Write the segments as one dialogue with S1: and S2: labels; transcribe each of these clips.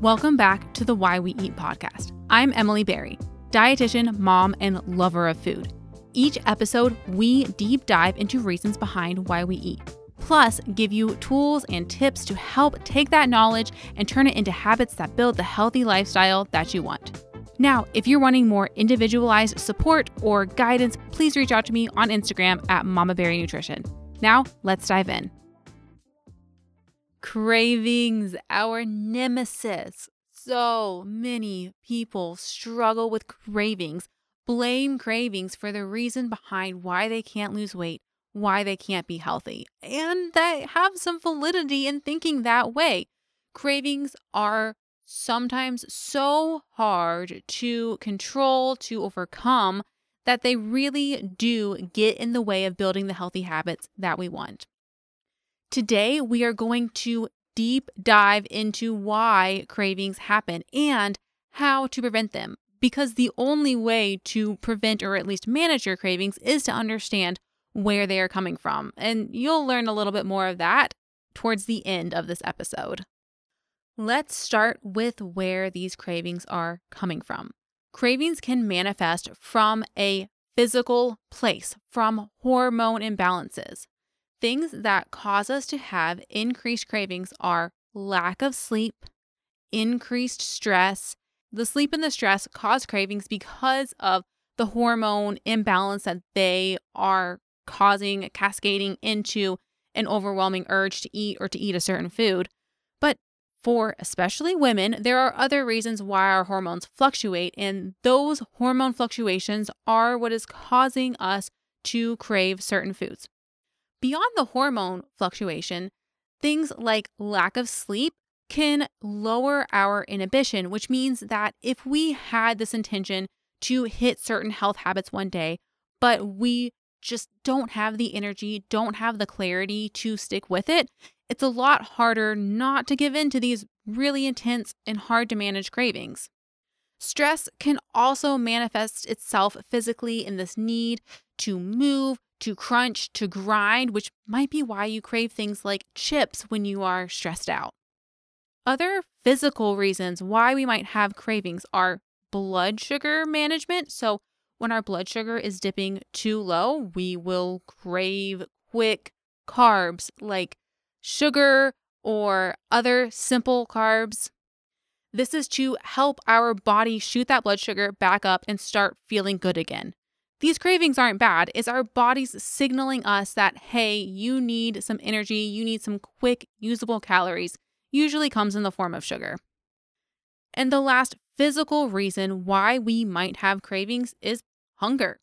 S1: Welcome back to the Why We Eat podcast. I'm Emilie Berry, dietitian, mom, and lover of food. Each episode, we deep dive into reasons behind why we eat, plus, give you tools and tips to help take that knowledge and turn it into habits that build the healthy lifestyle that you want. Now, if you're wanting more individualized support or guidance, please reach out to me on Instagram at Mama Berry Nutrition. Now, let's dive in. Cravings, our nemesis. So many people struggle with cravings, blame cravings for the reason behind why they can't lose weight, why they can't be healthy, and they have some validity in thinking that way. Cravings are sometimes so hard to control, to overcome, that they really do get in the way of building the healthy habits that we want. Today, we are going to deep dive into why cravings happen and how to prevent them. Because the only way to prevent or at least manage your cravings is to understand where they are coming from. And you'll learn a little bit more of that towards the end of this episode. Let's start with where these cravings are coming from. Cravings can manifest from a physical place, from hormone imbalances. Things that cause us to have increased cravings are lack of sleep, increased stress. The sleep and the stress cause cravings because of the hormone imbalance that they are causing, cascading into an overwhelming urge to eat or to eat a certain food. But for especially women, there are other reasons why our hormones fluctuate, and those hormone fluctuations are what is causing us to crave certain foods. Beyond the hormone fluctuation, things like lack of sleep can lower our inhibition, which means that if we had this intention to hit certain health habits one day, but we just don't have the energy, don't have the clarity to stick with it, it's a lot harder not to give in to these really intense and hard to manage cravings. Stress can also manifest itself physically in this need to move, to crunch, to grind, which might be why you crave things like chips when you are stressed out. Other physical reasons why we might have cravings are blood sugar management. So, when our blood sugar is dipping too low, we will crave quick carbs like sugar or other simple carbs. This is to help our body shoot that blood sugar back up and start feeling good again. These cravings aren't bad. It's our bodies signaling us that, hey, you need some energy, you need some quick, usable calories, usually comes in the form of sugar. And the last physical reason why we might have cravings is hunger.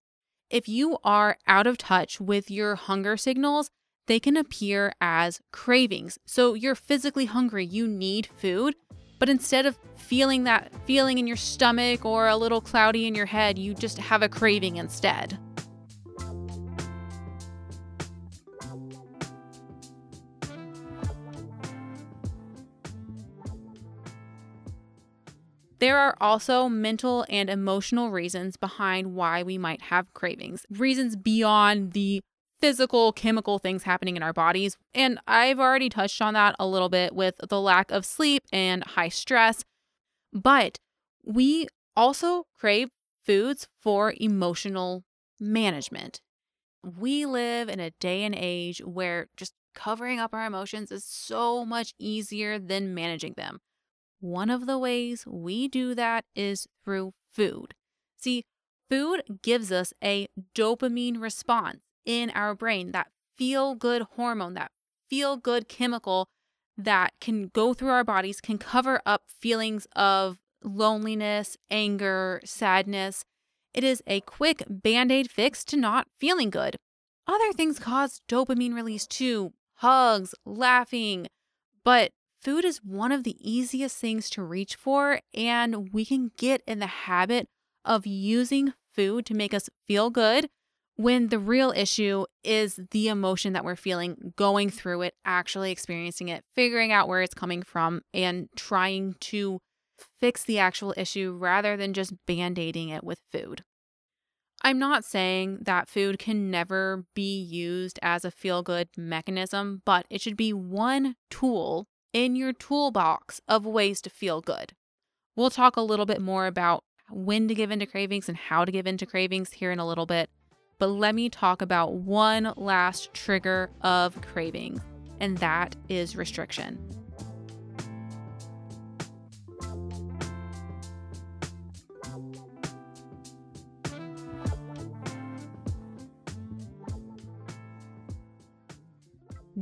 S1: If you are out of touch with your hunger signals, they can appear as cravings. So you're physically hungry, you need food, but instead of feeling that feeling in your stomach or a little cloudy in your head, you just have a craving instead. There are also mental and emotional reasons behind why we might have cravings, reasons beyond the physical, chemical things happening in our bodies. And I've already touched on that a little bit with the lack of sleep and high stress. But we also crave foods for emotional management. We live in a day and age where just covering up our emotions is so much easier than managing them. One of the ways we do that is through food. See, food gives us a dopamine response in our brain, that feel good hormone, that feel good chemical that can go through our bodies, can cover up feelings of loneliness, anger, sadness. It is a quick band aid fix to not feeling good. Other things cause dopamine release too hugs, laughing, but food is one of the easiest things to reach for, and we can get in the habit of using food to make us feel good when the real issue is the emotion that we're feeling, going through it, actually experiencing it, figuring out where it's coming from, and trying to fix the actual issue rather than just band aiding it with food. I'm not saying that food can never be used as a feel good mechanism, but it should be one tool in your toolbox of ways to feel good. We'll talk a little bit more about when to give into cravings and how to give into cravings here in a little bit. But let me talk about one last trigger of cravings, and that is restriction.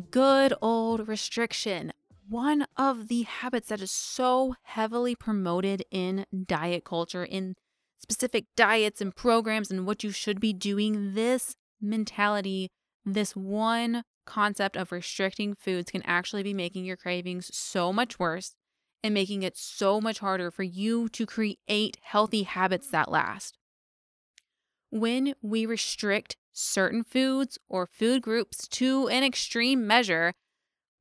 S1: Good old restriction. One of the habits that is so heavily promoted in diet culture, in specific diets and programs, and what you should be doing. This mentality, this one concept of restricting foods can actually be making your cravings so much worse and making it so much harder for you to create healthy habits that last. When we restrict certain foods or food groups to an extreme measure,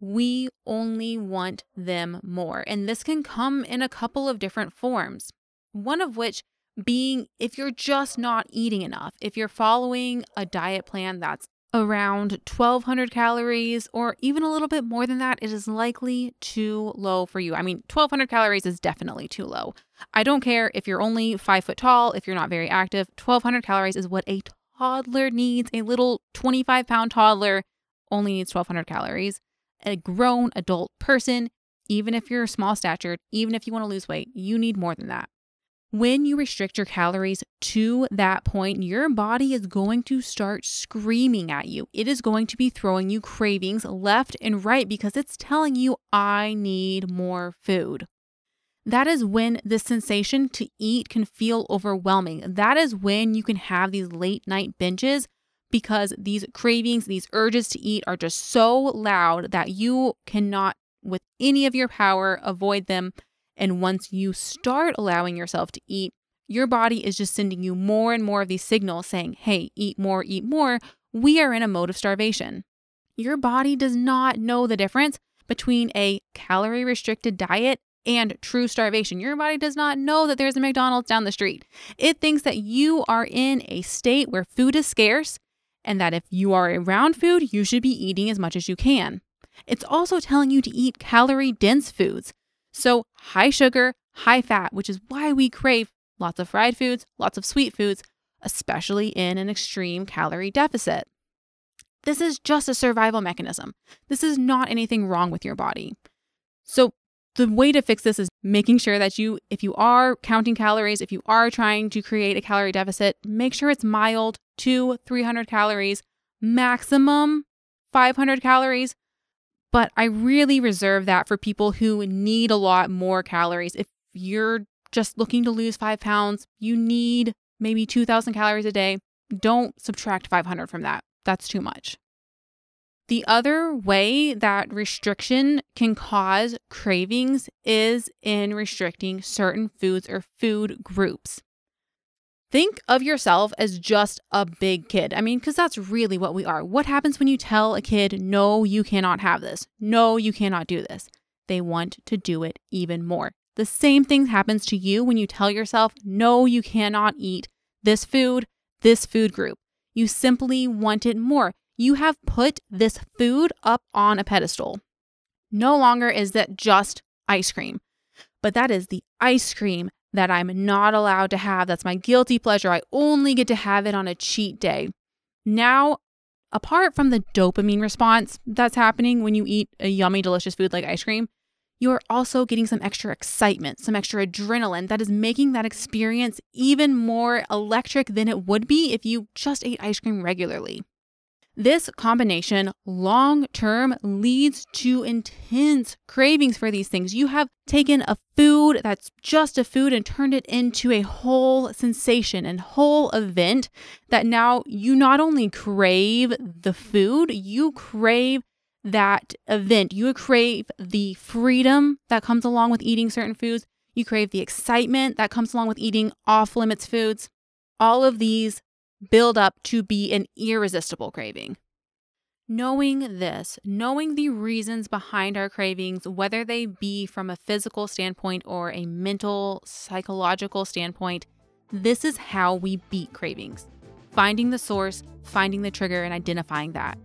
S1: we only want them more. And this can come in a couple of different forms, one of which being if you're just not eating enough, if you're following a diet plan that's around 1200 calories or even a little bit more than that, it is likely too low for you. I mean, 1200 calories is definitely too low. I don't care if you're only five foot tall, if you're not very active, 1200 calories is what a toddler needs. A little 25 pound toddler only needs 1200 calories. A grown adult person, even if you're small statured, even if you want to lose weight, you need more than that. When you restrict your calories to that point, your body is going to start screaming at you. It is going to be throwing you cravings left and right because it's telling you, I need more food. That is when the sensation to eat can feel overwhelming. That is when you can have these late night binges because these cravings, these urges to eat are just so loud that you cannot, with any of your power, avoid them and once you start allowing yourself to eat, your body is just sending you more and more of these signals saying, hey, eat more, eat more. We are in a mode of starvation. Your body does not know the difference between a calorie restricted diet and true starvation. Your body does not know that there's a McDonald's down the street. It thinks that you are in a state where food is scarce and that if you are around food, you should be eating as much as you can. It's also telling you to eat calorie dense foods, so, high sugar, high fat, which is why we crave lots of fried foods, lots of sweet foods, especially in an extreme calorie deficit. This is just a survival mechanism. This is not anything wrong with your body. So, the way to fix this is making sure that you, if you are counting calories, if you are trying to create a calorie deficit, make sure it's mild, two, 300 calories, maximum 500 calories, but I really reserve that for people who need a lot more calories. If you're just looking to lose five pounds, you need maybe 2,000 calories a day. Don't subtract 500 from that. That's too much. The other way that restriction can cause cravings is in restricting certain foods or food groups. Think of yourself as just a big kid. I mean, because that's really what we are. What happens when you tell a kid, no, you cannot have this? No, you cannot do this? They want to do it even more. The same thing happens to you when you tell yourself, no, you cannot eat this food, this food group. You simply want it more. You have put this food up on a pedestal. No longer is that just ice cream, but that is the ice cream that I'm not allowed to have. That's my guilty pleasure. I only get to have it on a cheat day. Now, apart from the dopamine response that's happening when you eat a yummy, delicious food like ice cream, you're also getting some extra excitement, some extra adrenaline that is making that experience even more electric than it would be if you just ate ice cream regularly. This combination long term leads to intense cravings for these things. You have taken a food that's just a food and turned it into a whole sensation and whole event that now you not only crave the food, you crave that event. You crave the freedom that comes along with eating certain foods. You crave the excitement that comes along with eating off limits foods. All of these build up to be an irresistible craving. Knowing this, knowing the reasons behind our cravings, whether they be from a physical standpoint or a mental, psychological standpoint, this is how we beat cravings. Finding the source, finding the trigger, and identifying that.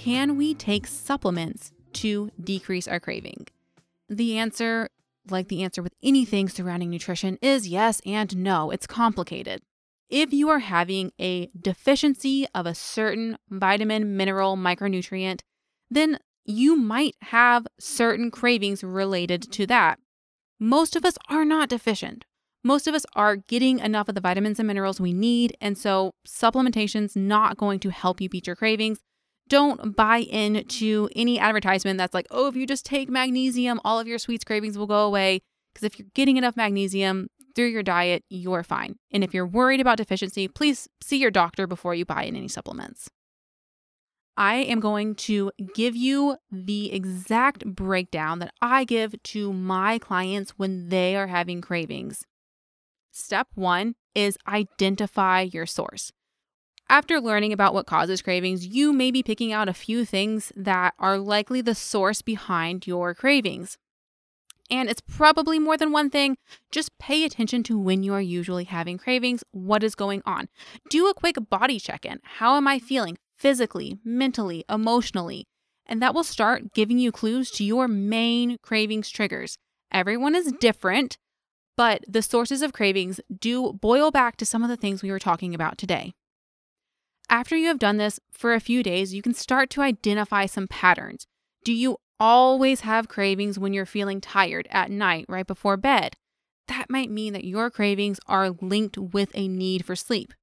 S1: Can we take supplements to decrease our craving? The answer, like the answer with anything surrounding nutrition, is yes and no. It's complicated. If you are having a deficiency of a certain vitamin, mineral, micronutrient, then you might have certain cravings related to that. Most of us are not deficient. Most of us are getting enough of the vitamins and minerals we need, and so supplementation's not going to help you beat your cravings. Don't buy into any advertisement that's like, oh, if you just take magnesium, all of your sweets cravings will go away. Because if you're getting enough magnesium through your diet, you're fine. And if you're worried about deficiency, please see your doctor before you buy in any supplements. I am going to give you the exact breakdown that I give to my clients when they are having cravings. Step one is identify your source. After learning about what causes cravings, you may be picking out a few things that are likely the source behind your cravings. And it's probably more than one thing. Just pay attention to when you are usually having cravings, what is going on. Do a quick body check in. How am I feeling physically, mentally, emotionally? And that will start giving you clues to your main cravings triggers. Everyone is different, but the sources of cravings do boil back to some of the things we were talking about today. After you have done this for a few days, you can start to identify some patterns. Do you always have cravings when you're feeling tired at night right before bed. That might mean that your cravings are linked with a need for sleep.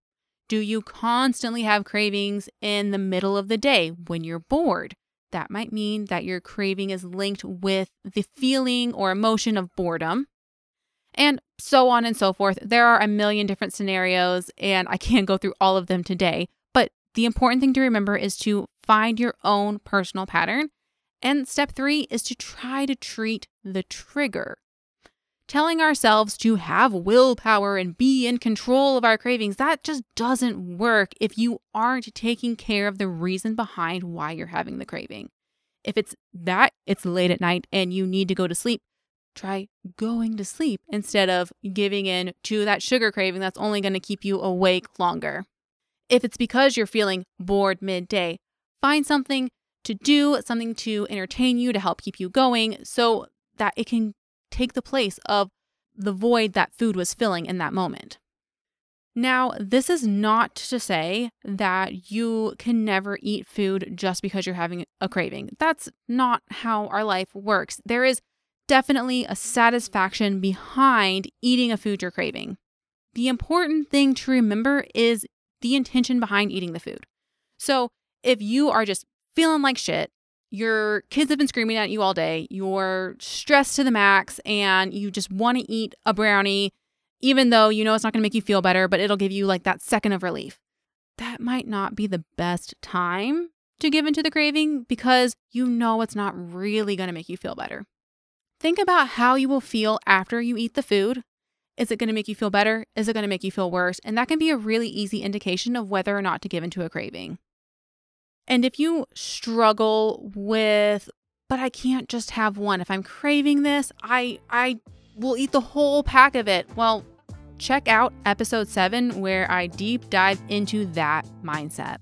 S1: Do you constantly have cravings in the middle of the day when you're bored? That might mean that your craving is linked with the feeling or emotion of boredom. And so on and so forth. There are a million different scenarios, and I can't go through all of them today. The important thing to remember is to find your own personal pattern and step three is to try to treat the trigger. Telling ourselves to have willpower and be in control of our cravings, that just doesn't work if you aren't taking care of the reason behind why you're having the craving. If it's that it's late at night and you need to go to sleep, try going to sleep instead of giving in to that sugar craving that's only going to keep you awake longer. If it's because you're feeling bored midday, find something to do, something to entertain you, to help keep you going, so that it can take the place of the void that food was filling in that moment. Now, this is not to say that you can never eat food just because you're having a craving. That's not how our life works. There is definitely a satisfaction behind eating a food you're craving. The important thing to remember is the intention behind eating the food. So, if you are just feeling like shit. Your kids have been screaming at you all day. You're stressed to the max and you just want to eat a brownie, even though you know it's not going to make you feel better, but it'll give you like that second of relief. That might not be the best time to give into the craving because you know it's not really going to make you feel better. Think about how you will feel after you eat the food. Is it going to make you feel better? Is it going to make you feel worse? And that can be a really easy indication of whether or not to give into a craving. And if you struggle with, but I can't just have one. If I'm craving this, I I will eat the whole pack of it. Well, check out episode 7 where I deep dive into that mindset.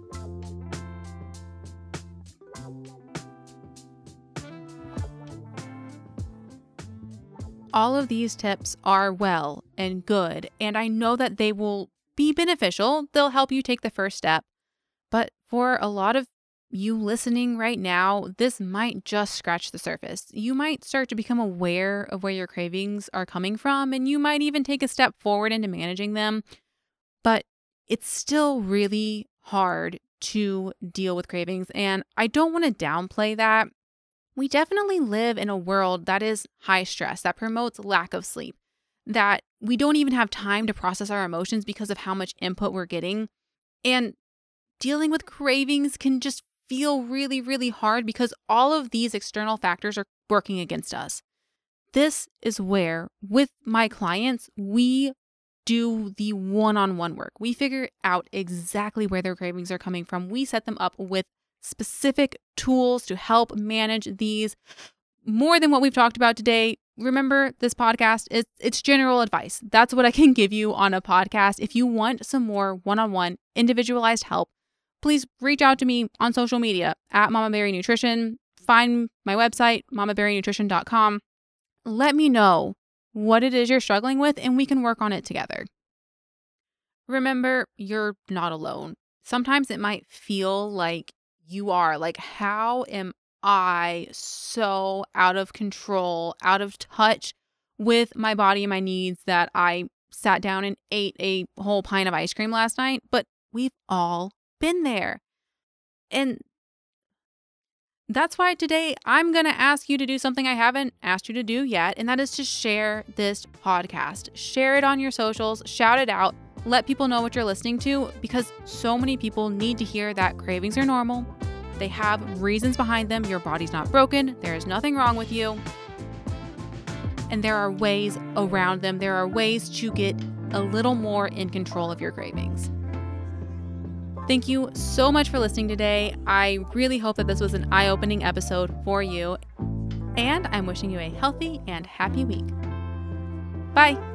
S1: All of these tips are well and good, and I know that they will be beneficial. They'll help you take the first step. But for a lot of you listening right now, this might just scratch the surface. You might start to become aware of where your cravings are coming from, and you might even take a step forward into managing them. But it's still really hard to deal with cravings. And I don't want to downplay that. We definitely live in a world that is high stress, that promotes lack of sleep, that we don't even have time to process our emotions because of how much input we're getting. And dealing with cravings can just feel really, really hard because all of these external factors are working against us. This is where, with my clients, we do the one on one work. We figure out exactly where their cravings are coming from. We set them up with specific tools to help manage these more than what we've talked about today. Remember, this podcast is it's general advice. That's what I can give you on a podcast. If you want some more one-on-one individualized help, please reach out to me on social media at Mama Berry Nutrition. Find my website, mamaberrynutrition.com. Let me know what it is you're struggling with, and we can work on it together. Remember, you're not alone. Sometimes it might feel like you are. Like, how am I so out of control, out of touch with my body and my needs that I sat down and ate a whole pint of ice cream last night? But we've all been there. And that's why today I'm going to ask you to do something I haven't asked you to do yet, and that is to share this podcast. Share it on your socials, shout it out, let people know what you're listening to because so many people need to hear that cravings are normal. They have reasons behind them. Your body's not broken, there is nothing wrong with you. And there are ways around them, there are ways to get a little more in control of your cravings. Thank you so much for listening today. I really hope that this was an eye opening episode for you. And I'm wishing you a healthy and happy week. Bye.